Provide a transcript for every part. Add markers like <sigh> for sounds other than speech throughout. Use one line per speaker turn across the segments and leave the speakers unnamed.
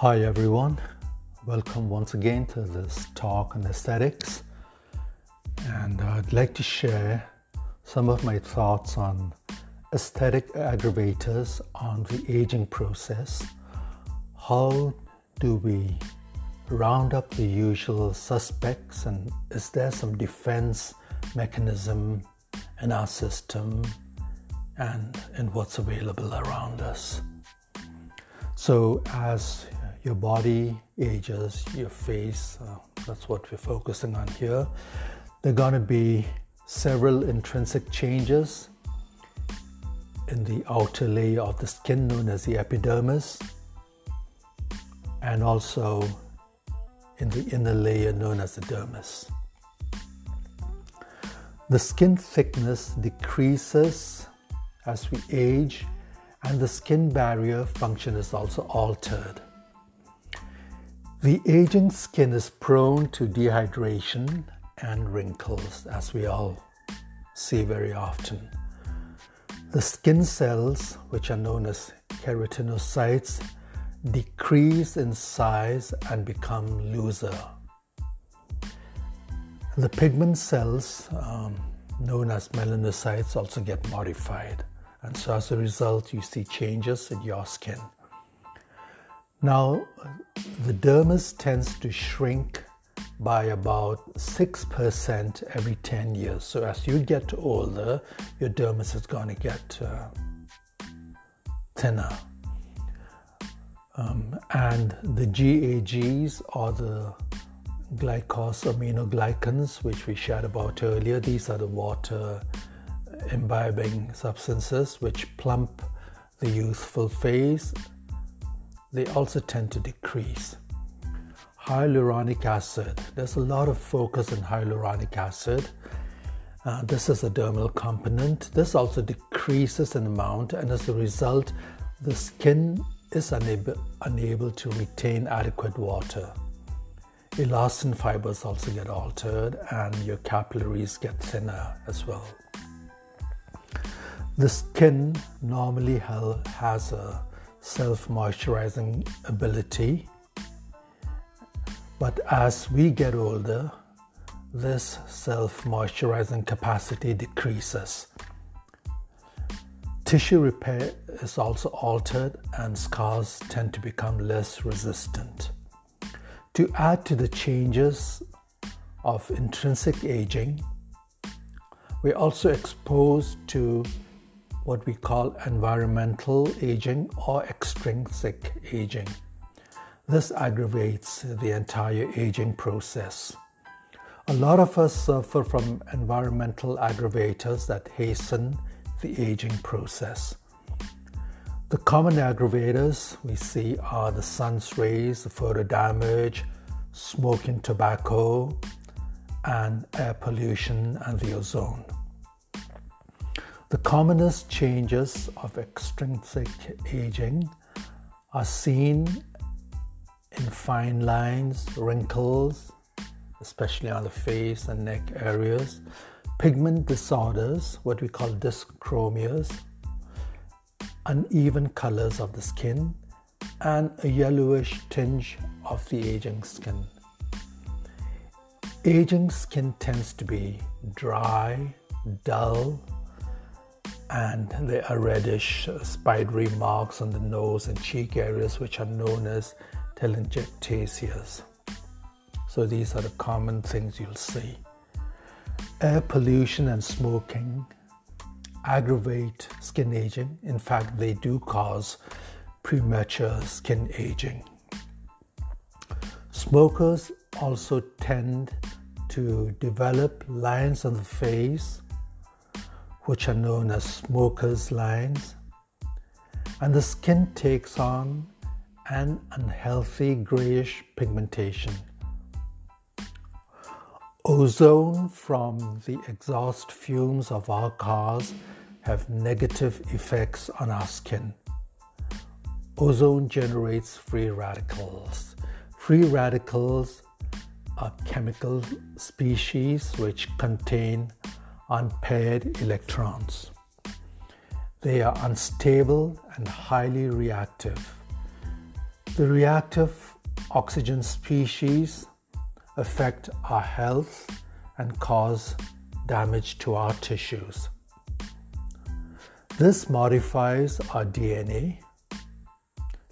Hi, everyone. Welcome once again to this talk on aesthetics. And I'd like to share some of my thoughts on aesthetic aggravators on the aging process. How do we round up the usual suspects, and is there some defense mechanism in our system and in what's available around us? So, as your body ages, your face, uh, that's what we're focusing on here. There are going to be several intrinsic changes in the outer layer of the skin known as the epidermis, and also in the inner layer known as the dermis. The skin thickness decreases as we age, and the skin barrier function is also altered. The aging skin is prone to dehydration and wrinkles, as we all see very often. The skin cells, which are known as keratinocytes, decrease in size and become looser. The pigment cells, um, known as melanocytes, also get modified, and so as a result, you see changes in your skin. Now, the dermis tends to shrink by about 6% every 10 years. So, as you get older, your dermis is going to get uh, thinner. Um, and the GAGs or the glycosaminoglycans, which we shared about earlier, these are the water imbibing substances which plump the youthful face they also tend to decrease. Hyaluronic acid, there's a lot of focus on hyaluronic acid. Uh, this is a dermal component. This also decreases in amount, and as a result, the skin is unable, unable to retain adequate water. Elastin fibers also get altered, and your capillaries get thinner as well. The skin normally has a self moisturizing ability. But as we get older, this self moisturizing capacity decreases. Tissue repair is also altered, and scars tend to become less resistant. To add to the changes of intrinsic aging, we're also exposed to what we call environmental aging or extrinsic aging. This aggravates the entire aging process. A lot of us suffer from environmental aggravators that hasten the aging process. The common aggravators we see are the sun's rays, the photo damage, smoking tobacco, and air pollution and the ozone. The commonest changes of extrinsic aging are seen in fine lines, wrinkles, especially on the face and neck areas, pigment disorders, what we call dyschromias, uneven colors of the skin, and a yellowish tinge of the aging skin. Aging skin tends to be dry, dull, and there are reddish spidery marks on the nose and cheek areas which are known as telangiectasias. So these are the common things you'll see. Air pollution and smoking aggravate skin aging. In fact, they do cause premature skin aging. Smokers also tend to develop lines on the face which are known as smoker's lines, and the skin takes on an unhealthy grayish pigmentation. Ozone from the exhaust fumes of our cars have negative effects on our skin. Ozone generates free radicals. Free radicals are chemical species which contain unpaired electrons. They are unstable and highly reactive. The reactive oxygen species affect our health and cause damage to our tissues. This modifies our DNA,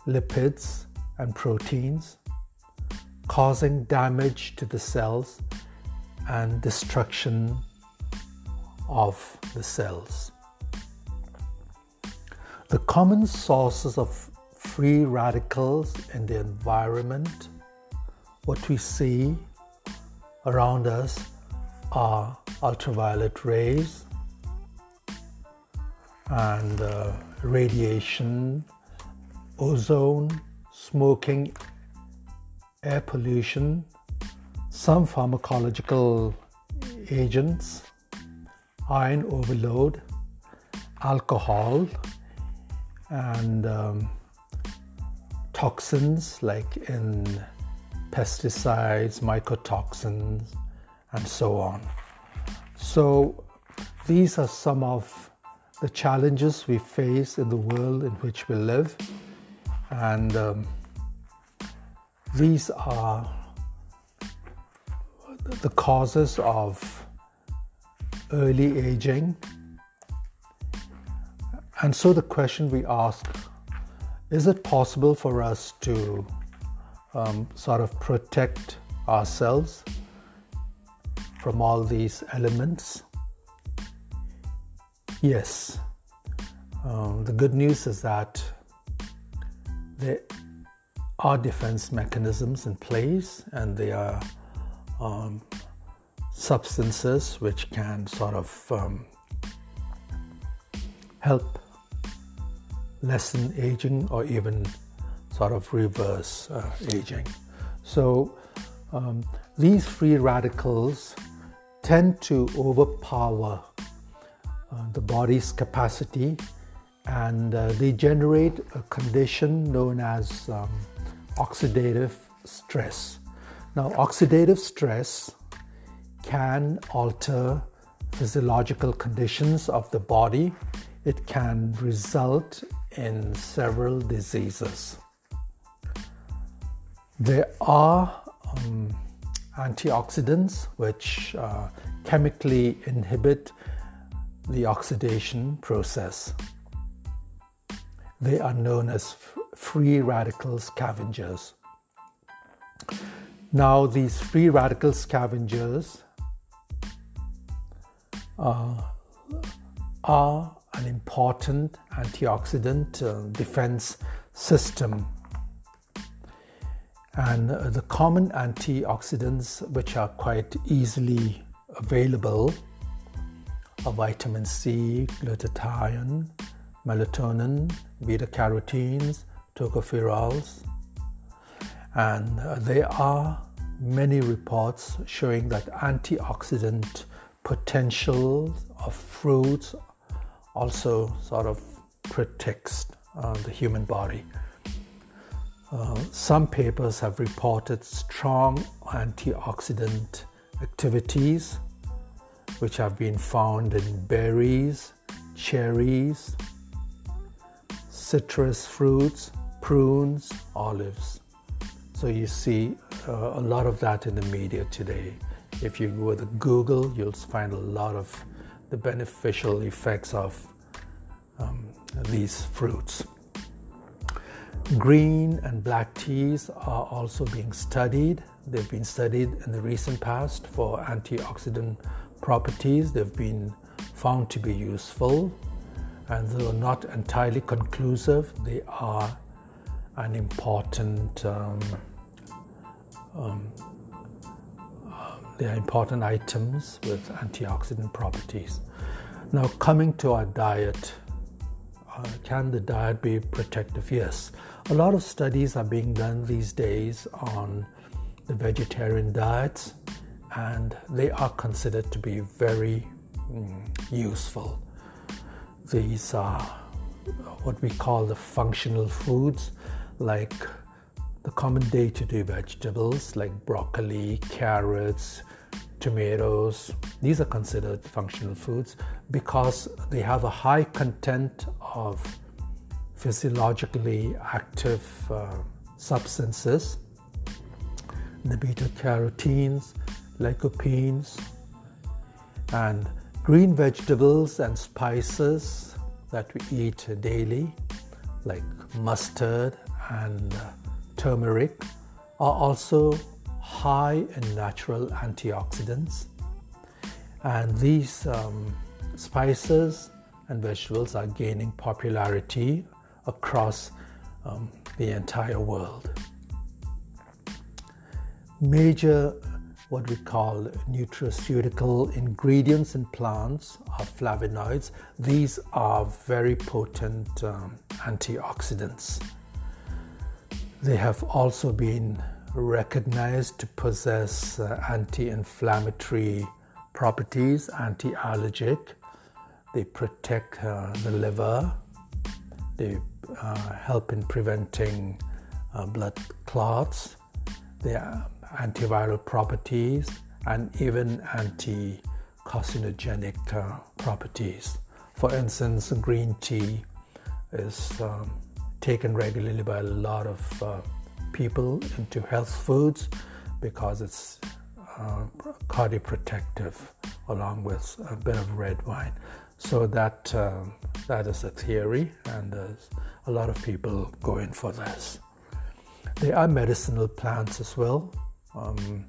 lipids, and proteins, causing damage to the cells and destruction of the cells. The common sources of free radicals in the environment, what we see around us are ultraviolet rays and uh, radiation, ozone, smoking, air pollution, some pharmacological agents, iron overload, alcohol, and um, toxins like in pesticides, mycotoxins, and so on. So, these are some of the challenges we face in the world in which we live, and um, these are the causes of early aging. And so the question we ask is it possible for us to um, sort of protect ourselves from all these elements? Yes. Um, the good news is that there are defense mechanisms in place and they are um, substances which can sort of um, help lessen aging or even sort of reverse uh, aging. So um, these free radicals tend to overpower uh, the body's capacity and uh, they generate a condition known as um, oxidative stress. Now, oxidative stress can alter physiological conditions of the body. It can result in several diseases. There are um, antioxidants which uh, chemically inhibit the oxidation process. They are known as free radical scavengers. Now, these free radical scavengers uh, are an important antioxidant uh, defense system. And uh, the common antioxidants, which are quite easily available, are vitamin C, glutathione, melatonin, beta carotenes, tocopherols. And uh, there are many reports showing that antioxidant potential of fruits also sort of protects uh, the human body. Uh, some papers have reported strong antioxidant activities which have been found in berries, cherries, citrus fruits, prunes, olives. So you see uh, a lot of that in the media today. If you go to Google, you'll find a lot of the beneficial effects of um, these fruits. Green and black teas are also being studied. They've been studied in the recent past for antioxidant properties. They've been found to be useful, and though not entirely conclusive, they are an important um, um, they are important items with antioxidant properties. Now, coming to our diet, uh, can the diet be protective? Yes. A lot of studies are being done these days on the vegetarian diets, and they are considered to be very mm, useful. These are what we call the functional foods, like the common day to day vegetables like broccoli, carrots, tomatoes. These are considered functional foods because they have a high content of physiologically active uh, substances, the beta carotenes, lycopenes, and green vegetables and spices that we eat daily, like mustard and uh, turmeric, are also high in natural antioxidants. And these um, spices and vegetables are gaining popularity across um, the entire world. Major what we call nutraceutical ingredients in plants are flavonoids. These are very potent um, antioxidants. They have also been recognized to possess uh, anti inflammatory properties, anti allergic. They protect uh, the liver, they uh, help in preventing uh, blood clots, they have antiviral properties, and even anti carcinogenic uh, properties. For instance, green tea is um, taken regularly by a lot of uh, people into health foods because it's uh, cardioprotective along with a bit of red wine. So that um, that is a theory, and a lot of people going for this. There are medicinal plants as well, um,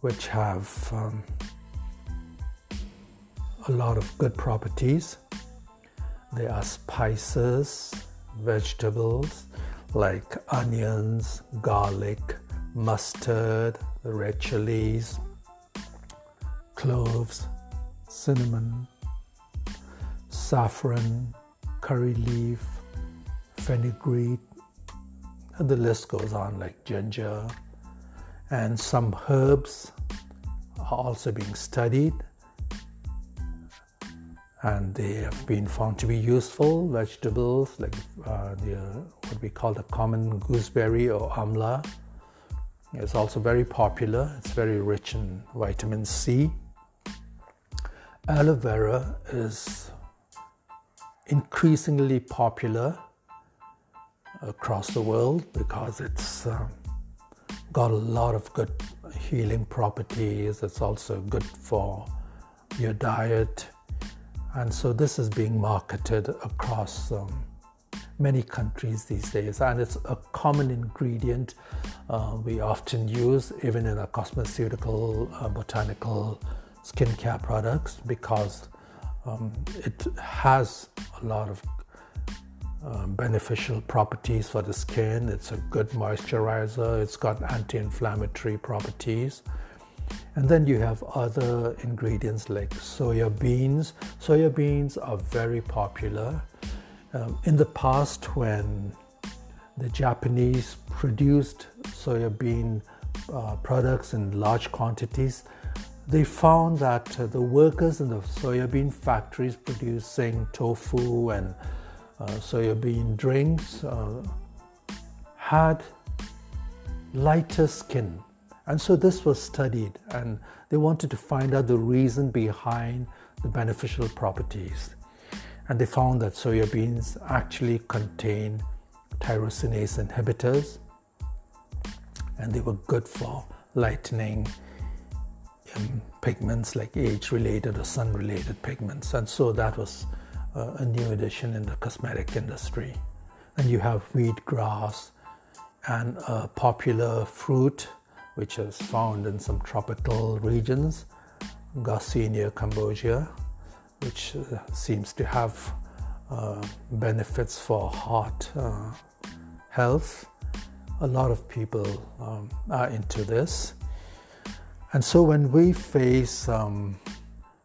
which have um, a lot of good properties. There are spices, vegetables like onions, garlic, mustard, red chilies, cloves, cinnamon, saffron, curry leaf, fenugreek, and the list goes on like ginger. And some herbs are also being studied and they have been found to be useful. Vegetables like uh, the, what we call the common gooseberry or amla is also very popular. It's very rich in vitamin C. Aloe vera is increasingly popular across the world because it's um, got a lot of good healing properties. It's also good for your diet and so this is being marketed across um, many countries these days, and it's a common ingredient uh, we often use even in our cosmeceutical, uh, botanical skincare products because um, it has a lot of uh, beneficial properties for the skin. It's a good moisturizer, it's got anti inflammatory properties. And then you have other ingredients like soya beans. Soya beans are very popular. Um, in the past, when the Japanese produced soya bean uh, products in large quantities, they found that uh, the workers in the soybean factories producing tofu and uh, soybean drinks uh, had lighter skin and so this was studied, and they wanted to find out the reason behind the beneficial properties. And they found that soya beans actually contain tyrosinase inhibitors, and they were good for lightening um, pigments like age related or sun related pigments. And so that was uh, a new addition in the cosmetic industry. And you have wheatgrass and a popular fruit which is found in some tropical regions, Garcinia cambogia, which uh, seems to have uh, benefits for heart uh, health. A lot of people um, are into this. And so when we face um,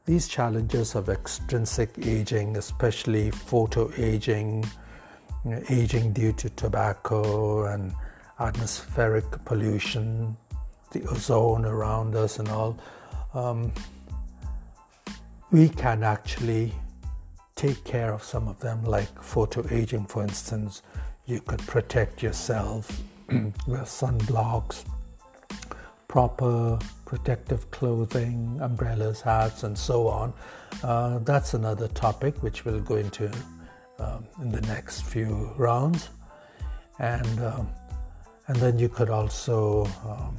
these challenges of extrinsic aging, especially photo aging, aging due to tobacco and atmospheric pollution, the ozone around us and all, um, we can actually take care of some of them, like photo aging, for instance. You could protect yourself <clears throat> with sunblocks, proper protective clothing, umbrellas, hats, and so on. Uh, that's another topic which we'll go into um, in the next few rounds. And um, And then you could also um,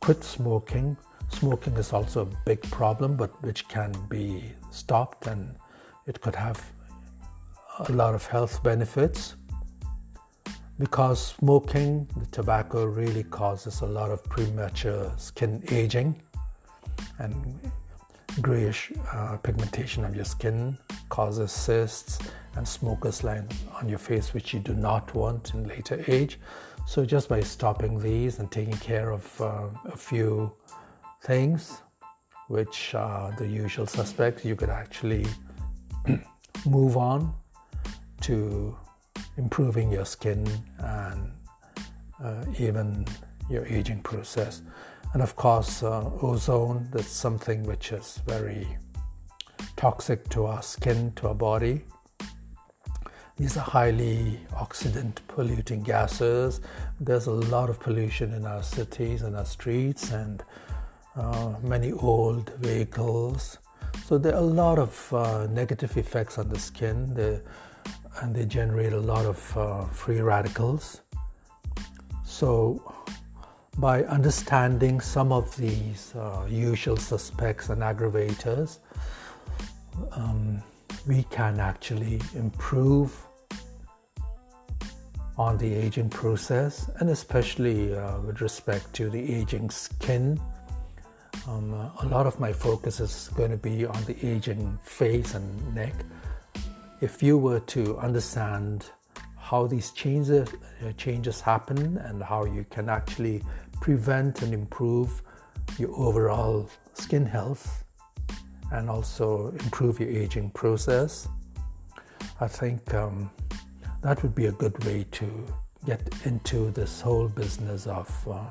quit smoking. Smoking is also a big problem, but which can be stopped and it could have a lot of health benefits. Because smoking, the tobacco really causes a lot of premature skin aging and grayish uh, pigmentation of your skin causes cysts and smoker's line on your face, which you do not want in later age. So, just by stopping these and taking care of uh, a few things, which are the usual suspects, you could actually <clears throat> move on to improving your skin and uh, even your aging process. And of course, uh, ozone, that's something which is very toxic to our skin, to our body. These are highly oxidant polluting gases. There's a lot of pollution in our cities and our streets, and uh, many old vehicles. So there are a lot of uh, negative effects on the skin, they, and they generate a lot of uh, free radicals. So by understanding some of these uh, usual suspects and aggravators, um, we can actually improve on the aging process and especially uh, with respect to the aging skin. Um, uh, a lot of my focus is going to be on the aging face and neck. If you were to understand how these changes uh, changes happen and how you can actually prevent and improve your overall skin health and also improve your aging process. I think um, that would be a good way to get into this whole business of uh,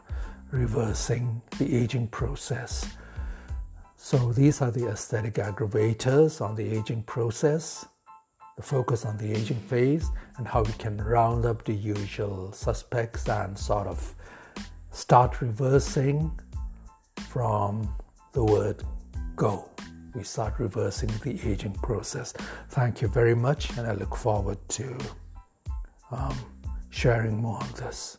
reversing the aging process. So, these are the aesthetic aggravators on the aging process, the focus on the aging phase, and how we can round up the usual suspects and sort of start reversing from the word go. We start reversing the aging process. Thank you very much, and I look forward to um, sharing more of this.